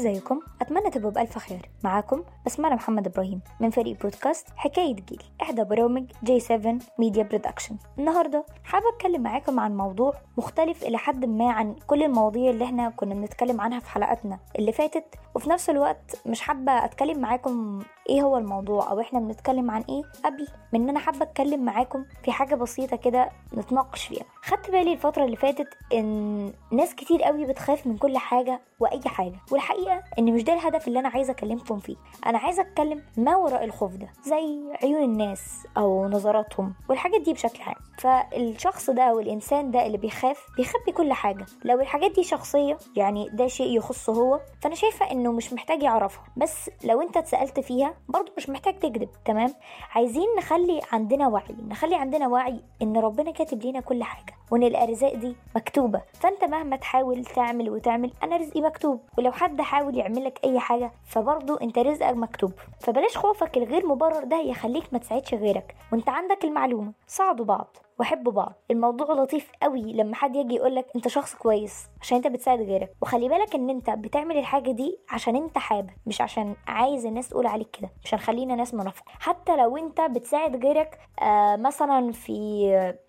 ازيكم أتمنى تبقوا بألف خير. معاكم بسملة محمد إبراهيم من فريق بودكاست حكاية جيل. إحدى برامج G 7 Media Production النهارده حابة أتكلم معاكم عن موضوع مختلف إلى حد ما عن كل المواضيع اللي إحنا كنا بنتكلم عنها في حلقاتنا اللي فاتت. وفي نفس الوقت مش حابة أتكلم معاكم إيه هو الموضوع أو إحنا بنتكلم عن إيه قبل من إن أنا حابة أتكلم معاكم في حاجة بسيطة كده نتناقش فيها. خدت بالي الفترة اللي فاتت إن ناس كتير قوي بتخاف من كل حاجة وأي حاجة. والحقيقة إن مش ده الهدف اللي أنا عايزة أكلمكم فيه. أنا عايزة أتكلم ما وراء الخوف ده زي عيون الناس أو نظراتهم والحاجات دي بشكل عام. فالشخص ده أو الإنسان ده اللي بيخاف بيخبي كل حاجة. لو الحاجات دي شخصية يعني ده شيء يخصه هو فأنا شايفة إنه مش محتاج يعرفها. بس لو أنت اتسألت فيها برضه مش محتاج تكذب تمام؟ عايزين نخلي عندنا وعي نخلي عندنا وعي إن ربنا كاتب لينا كل حاجة وإن الأرزاق دي مكتوبة. فأنت مهما تحاول تعمل وتعمل أنا رزقي مكتوب. ولو حد حاول يعمل لك حاجة فبرضه أنت رزقك مكتوب. فبلاش خوفك الغير مبرر ده يخليك ما تساعدش غيرك وأنت عندك المعلومة. ساعدوا بعض. وحبوا بعض. الموضوع لطيف قوي لما حد يجي يقولك أنت شخص كويس عشان أنت بتساعد غيرك. وخلي بالك إن أنت بتعمل الحاجة دي عشان أنت حابب مش عشان عايز الناس تقول عليك كده مش هنخلينا ناس منافقة. حتى لو أنت بتساعد غيرك آه مثلا في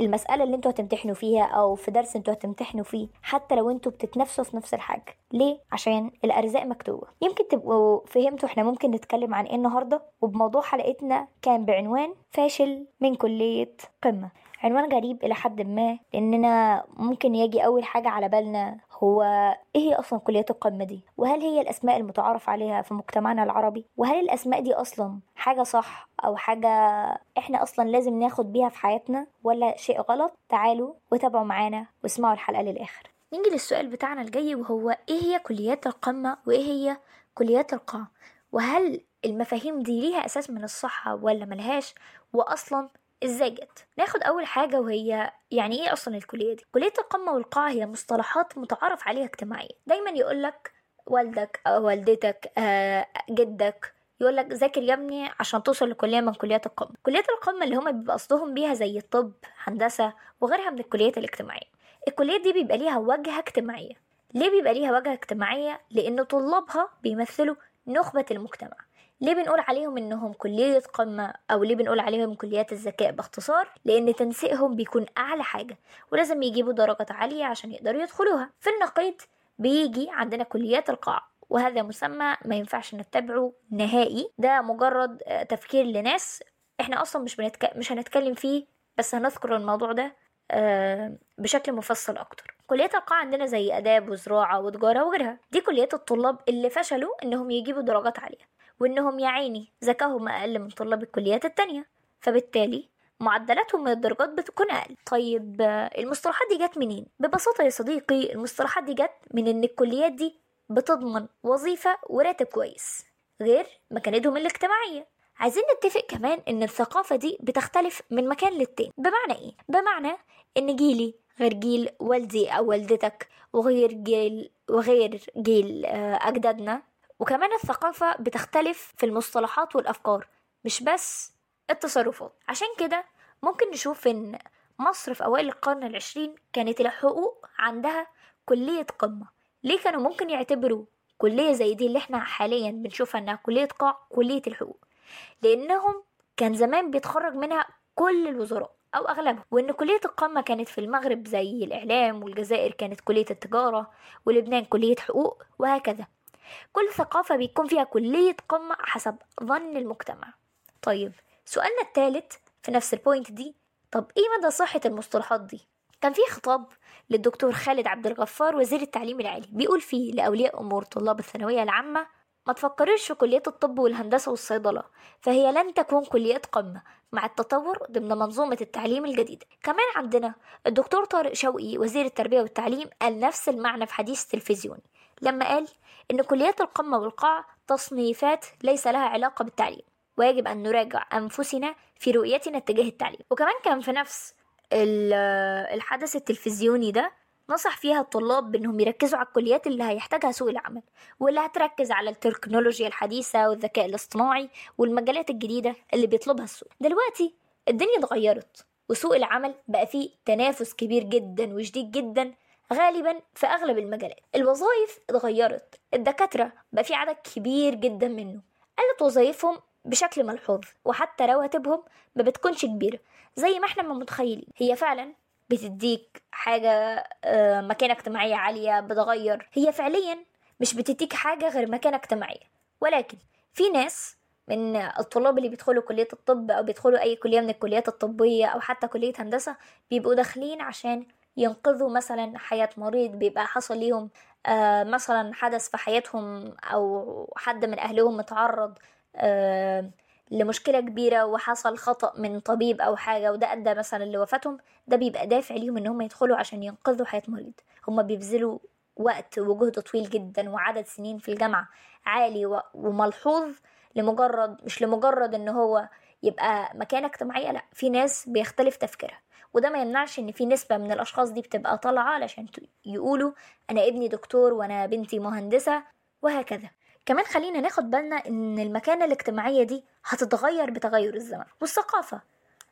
المسألة اللي أنتوا هتمتحنوا فيها أو في درس أنتوا هتمتحنوا فيه حتى لو أنتوا بتتنافسوا في نفس الحاجة. ليه؟ عشان الأرزاق مكتوبة. يمكن تبقوا فهمتوا إحنا ممكن نتكلم عن إيه النهارده؟ وبموضوع حلقتنا كان بعنوان فاشل من كلية قمة. عنوان غريب إلى حد ما لأننا ممكن يجي أول حاجة على بالنا هو إيه هي أصلا كليات القمة دي؟ وهل هي الأسماء المتعارف عليها في مجتمعنا العربي؟ وهل الأسماء دي أصلا حاجة صح أو حاجة إحنا أصلا لازم ناخد بيها في حياتنا ولا شيء غلط؟ تعالوا وتابعوا معانا واسمعوا الحلقة للآخر. نيجي للسؤال بتاعنا الجاي وهو إيه هي كليات القمة وإيه هي كليات القاع؟ وهل المفاهيم دي ليها أساس من الصحة ولا ملهاش؟ وأصلا إزاي جت؟ ناخد أول حاجة وهي يعني إيه أصلا الكلية دي؟ كلية القمة والقاع هي مصطلحات متعارف عليها اجتماعيا. دايما يقولك والدك أو والدتك آه جدك يقول لك ذاكر يا ابني عشان توصل لكلية من كليات القمة. كليات القمة اللي هما بيبقى قصدهم بيها زي الطب هندسة وغيرها من الكليات الاجتماعية. الكليات دي بيبقى ليها واجهه اجتماعية. ليه بيبقى ليها واجهه اجتماعية؟ لأن طلابها بيمثلوا نخبة المجتمع. ليه بنقول عليهم إنهم كلية قمة أو ليه بنقول عليهم كليات الذكاء باختصار؟ لأن تنسيقهم بيكون أعلى حاجة ولازم يجيبوا درجات عالية عشان يقدروا يدخلوها. في النقيض بيجي عندنا كليات القاع وهذا مسمى ما ينفعش نتبعه نهائي. ده مجرد تفكير لناس إحنا أصلا مش بنتك... مش هنتكلم فيه بس هنذكر الموضوع ده بشكل مفصل أكتر. كليات القاع عندنا زي آداب وزراعة وتجارة وغيرها. دي كليات الطلاب اللي فشلوا إنهم يجيبوا درجات عالية. وإنهم يا عيني ذكاهم أقل من طلاب الكليات التانية فبالتالي معدلاتهم من الدرجات بتكون أقل. طيب المصطلحات دي جت منين؟ ببساطة يا صديقي المصطلحات دي جت من إن الكليات دي بتضمن وظيفة وراتب كويس غير مكانتهم الاجتماعية. عايزين نتفق كمان إن الثقافة دي بتختلف من مكان للتاني. بمعنى إيه؟ بمعنى إن جيلي غير جيل والدي أو والدتك وغير جيل وغير جيل أجدادنا وكمان الثقافة بتختلف في المصطلحات والأفكار مش بس التصرفات. عشان كده ممكن نشوف إن مصر في أوائل القرن العشرين كانت الحقوق عندها كلية قمة. ليه كانوا ممكن يعتبروا كلية زي دي اللي إحنا حاليا بنشوفها إنها كلية قاع كلية الحقوق؟ لأنهم كان زمان بيتخرج منها كل الوزراء أو أغلبهم. وإن كلية القمة كانت في المغرب زي الإعلام والجزائر كانت كلية التجارة ولبنان كلية حقوق وهكذا. كل ثقافة بيكون فيها كلية قمة حسب ظن المجتمع طيب سؤالنا الثالث في نفس البوينت دي طب إيه مدى صحة المصطلحات دي؟ كان في خطاب للدكتور خالد عبد الغفار وزير التعليم العالي بيقول فيه لأولياء أمور طلاب الثانوية العامة ما تفكريش في كليات الطب والهندسة والصيدلة فهي لن تكون كليات قمة مع التطور ضمن منظومة التعليم الجديدة كمان عندنا الدكتور طارق شوقي وزير التربية والتعليم قال نفس المعنى في حديث تلفزيوني لما قال إن كليات القمة والقاع تصنيفات ليس لها علاقة بالتعليم ويجب أن نراجع أنفسنا في رؤيتنا اتجاه التعليم. وكمان كان في نفس الحدث التلفزيوني ده نصح فيها الطلاب بأنهم يركزوا على الكليات اللي هيحتاجها سوق العمل واللي هتركز على التكنولوجيا الحديثة والذكاء الاصطناعي والمجالات الجديدة اللي بيطلبها السوق. دلوقتي الدنيا اتغيرت وسوق العمل بقى فيه تنافس كبير جدا وشديد جدا غالبا في أغلب المجالات. الوظائف اتغيرت. الدكاترة بقى في عدد كبير جدا منه قلت وظائفهم بشكل ملحوظ وحتى رواتبهم ما بتكونش كبيرة. زي ما إحنا ما متخيلين. هي فعلا بتديك حاجة آه، مكانة اجتماعية عالية بتغير. هي فعليا مش بتديك حاجة غير مكانة اجتماعية. ولكن في ناس من الطلاب اللي بيدخلوا كلية الطب أو بيدخلوا أي كلية من الكليات الطبية أو حتى كلية هندسة بيبقوا داخلين عشان ينقذوا مثلا حياة مريض بيبقى حصل ليهم آه مثلا حدث في حياتهم أو حد من أهلهم متعرض آه لمشكلة كبيرة وحصل خطأ من طبيب أو حاجة وده أدى مثلا لوفاتهم ده بيبقى دافع ليهم إن هم يدخلوا عشان ينقذوا حياة مريض. هم بيبذلوا وقت وجهد طويل جدا وعدد سنين في الجامعة عالي وملحوظ لمجرد مش لمجرد إن هو يبقى مكانة اجتماعية لأ في ناس بيختلف تفكيرها. وده ما يمنعش إن في نسبة من الأشخاص دي بتبقى طالعة علشان يقولوا أنا ابني دكتور وأنا بنتي مهندسة وهكذا. كمان خلينا ناخد بالنا إن المكانة الاجتماعية دي هتتغير بتغير الزمن والثقافة.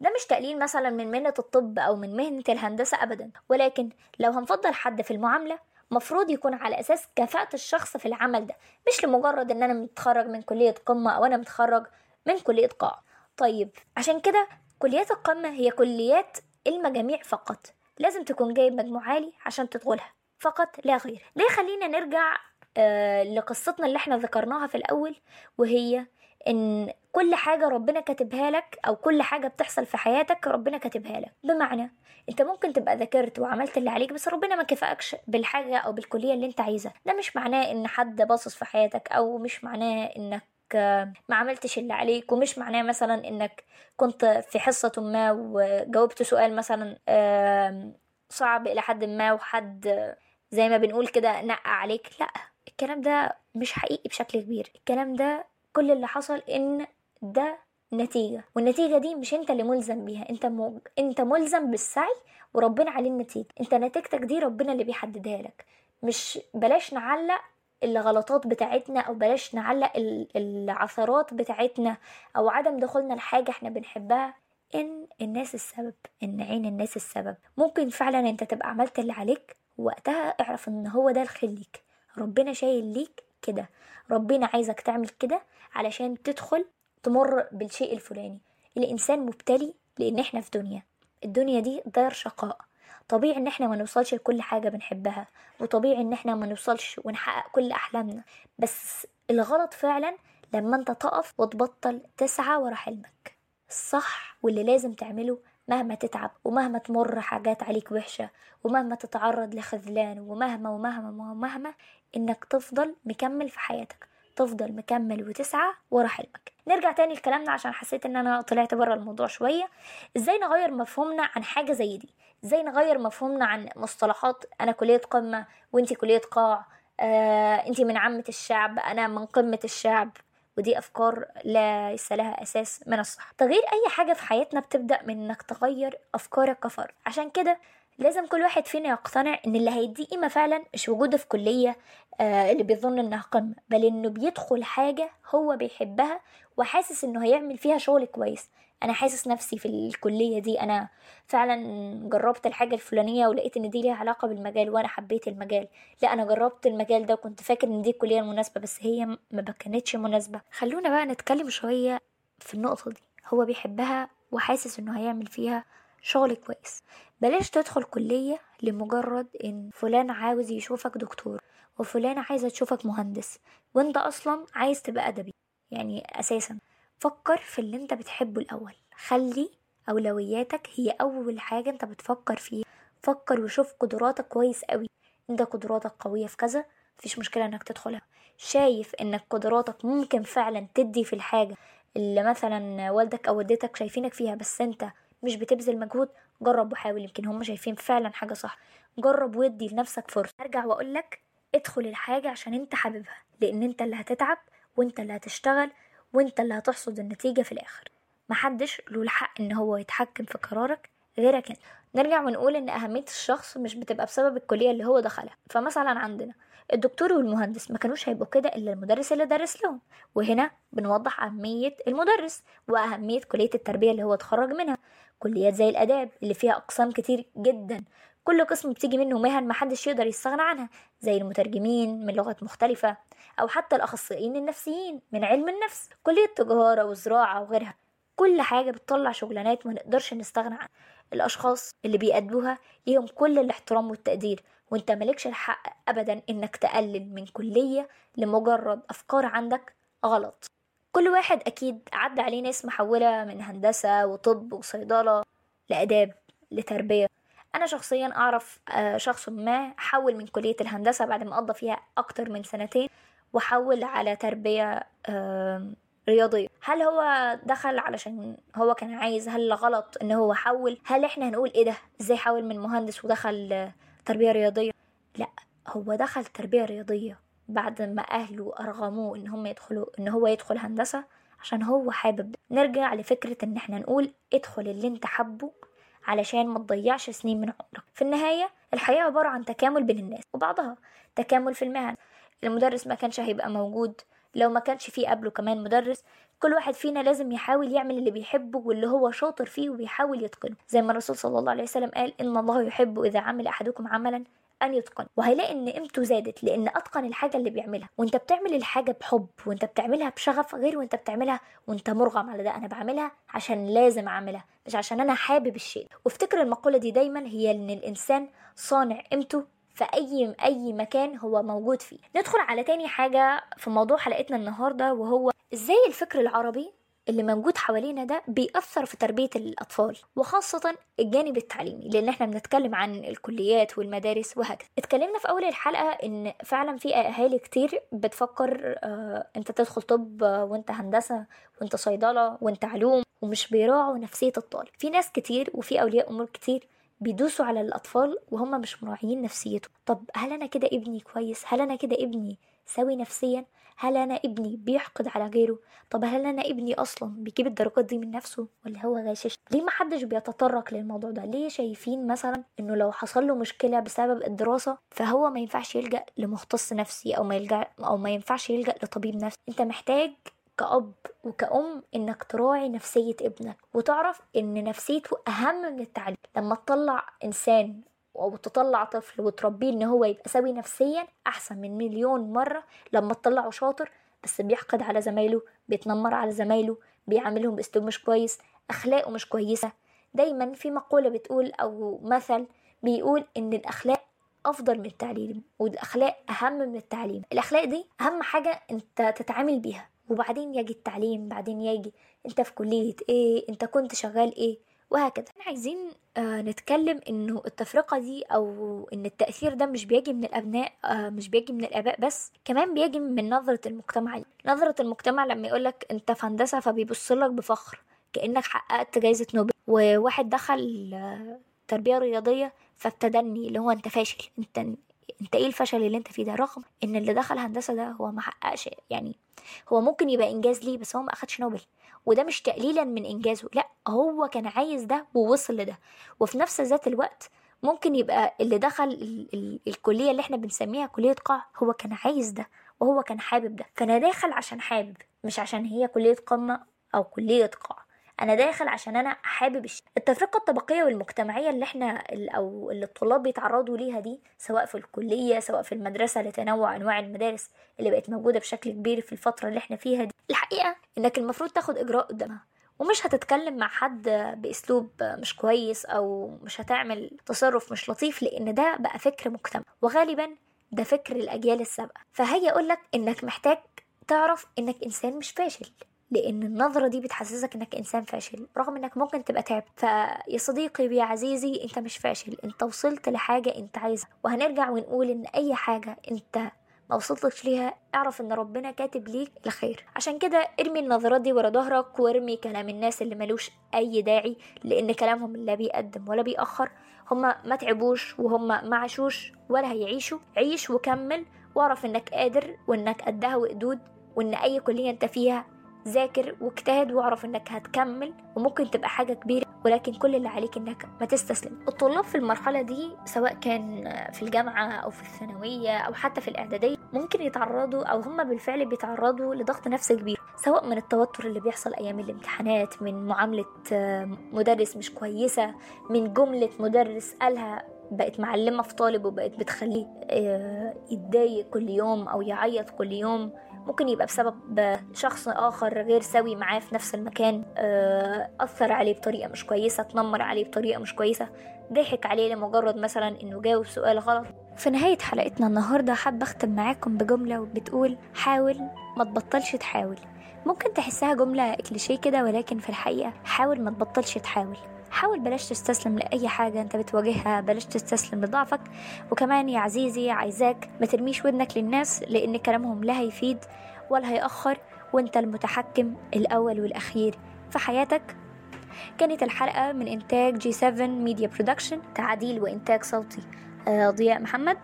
ده مش تقليل مثلا من مهنة الطب أو من مهنة الهندسة أبدا ولكن لو هنفضل حد في المعاملة مفروض يكون على أساس كفاءة الشخص في العمل ده مش لمجرد إن أنا متخرج من كلية قمة أو أنا متخرج من كلية قاع طيب عشان كده كليات القمة هي كليات المجاميع فقط. لازم تكون جايب مجموع عالي عشان تدخلها فقط لا غير. ده خلينا نرجع آه لقصتنا اللي إحنا ذكرناها في الأول وهي إن كل حاجة ربنا كاتبها لك أو كل حاجة بتحصل في حياتك ربنا كاتبها لك. بمعنى أنت ممكن تبقى ذاكرت وعملت اللي عليك بس ربنا ما كفاكش بالحاجة أو بالكلية اللي أنت عايزها. ده مش معناه إن حد باصص في حياتك أو مش معناه إنك ما عملتش اللي عليك ومش معناه مثلا إنك كنت في حصة ما وجاوبت سؤال مثلا صعب إلى حد ما وحد زي ما بنقول كده نقع عليك. لا الكلام ده مش حقيقي بشكل كبير. الكلام ده كل اللي حصل إن ده نتيجة والنتيجة دي مش أنت اللي ملزم بيها. أنت م... أنت ملزم بالسعي وربنا عليه النتيجة. أنت نتيجتك دي ربنا اللي بيحددها لك. مش بلاش نعلق الغلطات بتاعتنا أو بلاش نعلق العثرات بتاعتنا أو عدم دخولنا لحاجة إحنا بنحبها إن الناس السبب إن عين الناس السبب. ممكن فعلا أنت تبقى عملت اللي عليك وقتها اعرف إن هو ده الخير ليك. ربنا شايل ليك كده. ربنا عايزك تعمل كده علشان تدخل تمر بالشيء الفلاني. الإنسان مبتلي لأن إحنا في دنيا. الدنيا دي دار شقاء. طبيعي إن إحنا ما نوصلش لكل حاجة بنحبها وطبيعي إن إحنا ما نوصلش ونحقق كل أحلامنا بس الغلط فعلا لما أنت تقف وتبطل تسعى ورا حلمك. الصح واللي لازم تعمله مهما تتعب ومهما تمر حاجات عليك وحشة ومهما تتعرض لخذلان ومهما ومهما ومهما إنك تفضل مكمل في حياتك تفضل مكمل وتسعى ورا حلمك. نرجع تاني لكلامنا عشان حسيت إن أنا طلعت بره الموضوع شوية. إزاي نغير مفهومنا عن حاجة زي دي؟ إزاي نغير مفهومنا عن مصطلحات. أنا كلية قمة وأنتي كلية قاع. آه أنتي من عامة الشعب أنا من قمة الشعب. ودي أفكار ليس لها أساس من الصح. تغيير أي حاجة في حياتنا بتبدأ من إنك تغير أفكارك كفرد. عشان كده لازم كل واحد فينا يقتنع إن اللي هيديه قيمة فعلا مش وجوده في كلية آه اللي بيظن إنها قمة بل إنه بيدخل حاجة هو بيحبها وحاسس إنه هيعمل فيها شغل كويس. أنا حاسس نفسي في الكلية دي. أنا فعلا جربت الحاجة الفلانية ولقيت إن دي ليها علاقة بالمجال وأنا حبيت المجال. لا أنا جربت المجال ده وكنت فاكر إن دي الكلية المناسبة بس هي ما كانتش مناسبة. خلونا بقى نتكلم شوية في النقطة دي. هو بيحبها وحاسس إنه هيعمل فيها شغل كويس. بلاش تدخل كلية لمجرد إن فلان عاوز يشوفك دكتور وفلان عايزة تشوفك مهندس وأنت أصلا عايز تبقى أدبي. يعني أساسا. فكر في اللي أنت بتحبه الأول. خلي أولوياتك هي أول حاجة أنت بتفكر فيها. فكر وشوف قدراتك كويس قوي. انت قدراتك قوية في كذا مفيش مشكلة إنك تدخلها. شايف إنك قدراتك ممكن فعلا تدي في الحاجة اللي مثلا والدك أو والدتك شايفينك فيها بس أنت مش بتبذل مجهود. جرب وحاول يمكن هم شايفين فعلا حاجة صح. جرب ودي لنفسك فرصة. أرجع وأقولك ادخل الحاجة عشان أنت حاببها لأن أنت اللي هتتعب وانت اللي هتشتغل وانت اللي هتحصد النتيجة في الآخر. محدش له الحق إن هو يتحكم في قرارك غيرك أنت. نرجع ونقول إن أهمية الشخص مش بتبقى بسبب الكلية اللي هو دخلها. فمثلا عندنا الدكتور والمهندس ما كانوش هيبقوا كده إلا المدرس اللي درس لهم. وهنا بنوضح أهمية المدرس وأهمية كلية التربية اللي هو اتخرج منها. كليات زي الآداب اللي فيها أقسام كتير جدا كل قسم بتيجي منه مهن محدش يقدر يستغنى عنها زي المترجمين من لغات مختلفة أو حتى الأخصائيين النفسيين من علم النفس كلية تجارة وزراعة وغيرها. كل حاجة بتطلع شغلانات ما نقدرش نستغنى عنها. الأشخاص اللي بيأدوها ليهم كل الاحترام والتقدير وأنت مالكش الحق أبدا إنك تقلل من كلية لمجرد أفكار عندك غلط. كل واحد أكيد عدى عليه ناس محولة من هندسة وطب وصيدلة لآداب لتربية. أنا شخصيا أعرف آه، شخص ما حول من كلية الهندسة بعد ما قضى فيها أكتر من سنتين وحول على تربية آم، رياضية. هل هو دخل علشان هو كان عايز؟ هل غلط إن هو حول؟ هل إحنا هنقول إيه ده؟ إزاي حول من مهندس ودخل آه، تربية رياضية؟ لا هو دخل تربية رياضية بعد ما أهله أرغموه إن هم يدخلوا إن هو يدخل هندسة عشان هو حابب. نرجع لفكرة إن إحنا نقول ادخل اللي أنت حبه علشان ما تضيعش سنين من عمرك. في النهاية الحياة عبارة عن تكامل بين الناس وبعضها. تكامل في المهن. المدرس ما كانش هيبقى موجود. لو ما كانش فيه قبله كمان مدرس كل واحد فينا لازم يحاول يعمل اللي بيحبه واللي هو شاطر فيه وبيحاول يتقنه. زي ما الرسول صلى الله عليه وسلم قال إن الله يحب إذا عمل أحدكم عملا أن يتقن. وهيلاقي إن قيمته زادت لأن أتقن الحاجة اللي بيعملها. وأنت بتعمل الحاجة بحب وأنت بتعملها بشغف غير وأنت بتعملها وأنت مرغم على ده. أنا بعملها عشان لازم أعملها مش عشان أنا حابب الشيء. وافتكر المقولة دي دايما هي إن الإنسان صانع قيمته في أي أي مكان هو موجود فيه. ندخل على تاني حاجة في موضوع حلقتنا النهاردة وهو إزاي الفكر العربي اللي موجود حوالينا ده بيأثر في تربية الأطفال وخاصة الجانب التعليمي لأن إحنا بنتكلم عن الكليات والمدارس وهكذا. اتكلمنا في أول الحلقة إن فعلا في أهالي كتير بتفكر آه أنت تدخل طب وأنت هندسة وأنت صيدلة وأنت علوم ومش بيراعوا نفسية الطالب. في ناس كتير وفي أولياء أمور كتير بيدوسوا على الأطفال وهم مش مراعيين نفسيته طب هل أنا كده ابني كويس؟ هل أنا كده ابني سوي نفسيا؟ هل أنا ابني بيحقد على غيره؟ طب هل أنا ابني أصلا بيجيب الدرجات دي من نفسه ولا هو غاشش ليه ما حدش بيتطرق للموضوع ده؟ ليه شايفين مثلا إنه لو حصل له مشكلة بسبب الدراسة فهو ما ينفعش يلجأ لمختص نفسي أو ما يلجأ أو ما ينفعش يلجأ لطبيب نفسي؟ أنت محتاج كأب وكأم إنك تراعي نفسية ابنك وتعرف إن نفسيته أهم من التعليم. لما تطلع إنسان أو تطلع طفل وتربيه إن هو يبقى سوي نفسيا أحسن من مليون مرة لما تطلعه شاطر بس بيحقد على زمايله بيتنمر على زمايله بيعاملهم بأسلوب مش كويس أخلاقه مش كويسة. دايما في مقولة بتقول أو مثل بيقول إن الأخلاق أفضل من التعليم والأخلاق أهم من التعليم. الأخلاق دي أهم حاجة أنت تتعامل بيها. وبعدين يجي التعليم بعدين يجي أنت في كلية إيه أنت كنت شغال إيه وهكذا. إحنا عايزين آه نتكلم انه التفرقة دي أو ان التأثير ده مش بيجي من الأبناء آه مش بيجي من الآباء بس كمان بيجي من نظرة المجتمع. ليه. نظرة المجتمع لما يقولك انت في هندسة فبيبصلك بفخر كأنك حققت جايزة نوبل. وواحد دخل آه تربية رياضية فابتدني اللي هو انت فاشل انت انت إيه الفشل اللي انت فيه ده؟ رغم ان اللي دخل هندسة ده هو ما حققش يعني هو ممكن يبقى انجاز ليه بس هو ما اخدش نوبل. وده مش تقليلا من إنجازه لأ هو كان عايز ده ووصل لده. وفي نفس ذات الوقت ممكن يبقى اللي دخل ال ال الكلية اللي إحنا بنسميها كلية قاع هو كان عايز ده وهو كان حابب ده. فانا داخل عشان حابب مش عشان هي كلية قمة أو كلية قاع. أنا داخل عشان أنا حابب الشيء التفرقة الطبقية والمجتمعية اللي إحنا أو اللي الطلاب بيتعرضوا ليها دي سواء في الكلية سواء في المدرسة لتنوع أنواع المدارس اللي بقت موجودة بشكل كبير في الفترة اللي إحنا فيها دي. الحقيقة إنك المفروض تاخد إجراء قدامها ومش هتتكلم مع حد بأسلوب مش كويس أو مش هتعمل تصرف مش لطيف لأن ده بقى فكر مجتمع وغالبا ده فكر الأجيال السابقة. فهي اقولك إنك محتاج تعرف إنك إنسان مش فاشل. لأن النظرة دي بتحسسك إنك إنسان فاشل رغم إنك ممكن تبقى تعب. فيا صديقي يا عزيزي أنت مش فاشل أنت وصلت لحاجة أنت عايزها. وهنرجع ونقول إن أي حاجة أنت ما وصلتش ليها اعرف إن ربنا كاتب ليك الخير. عشان كده ارمي النظرات دي ورا ظهرك وارمي كلام الناس اللي ملوش أي داعي لأن كلامهم لا بيقدم ولا بيأخر. هما ما تعبوش وهم ما عاشوش ولا هيعيشوا. عيش وكمل واعرف إنك قادر وإنك قدها وقدود وإن أي كلية أنت فيها ذاكر واجتهد واعرف إنك هتكمل وممكن تبقى حاجة كبيرة ولكن كل اللي عليك إنك ما تستسلم. الطلاب في المرحلة دي سواء كان في الجامعة أو في الثانوية أو حتى في الإعدادية ممكن يتعرضوا أو هم بالفعل بيتعرضوا لضغط نفسي كبير سواء من التوتر اللي بيحصل أيام الامتحانات من معاملة مدرس مش كويسة من جملة مدرس قالها بقت معلمة في طالب وبقت بتخليه آه، يتضايق كل يوم أو يعيط كل يوم. ممكن يبقى بسبب شخص آخر غير سوي معاه في نفس المكان آه، أثر عليه بطريقة مش كويسة تنمر عليه بطريقة مش كويسة ضحك عليه لمجرد مثلا إنه جاوب سؤال غلط. في نهاية حلقتنا النهاردة حابة أختم معاكم بجملة بتقول حاول ما تبطلش تحاول. ممكن تحسها جملة كليشيه كده ولكن في الحقيقة حاول ما تبطلش تحاول. حاول بلاش تستسلم لأي حاجة أنت بتواجهها بلاش تستسلم لضعفك. وكمان يا عزيزي عايزاك ما ترميش ودنك للناس لأن كلامهم لا هيفيد ولا هيأخر وأنت المتحكم الأول والأخير في حياتك. كانت الحلقة من إنتاج G 7 Media Production تعديل وإنتاج صوتي آه، ضياء محمد.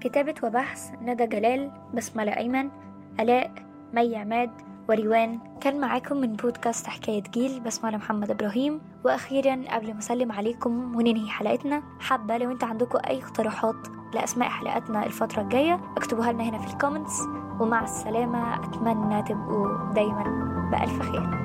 كتابة وبحث ندى جلال بسملة أيمن آلاء مي عماد وريوان كان معاكم من بودكاست حكاية جيل بسملة محمد إبراهيم. وأخيرا قبل ما أسلم عليكم وننهي حلقتنا حابة لو أنت عندكم أي اقتراحات لأسماء حلقاتنا الفترة الجاية اكتبوها لنا هنا في ال comments ومع السلامة أتمنى تبقوا دايما بألف خير.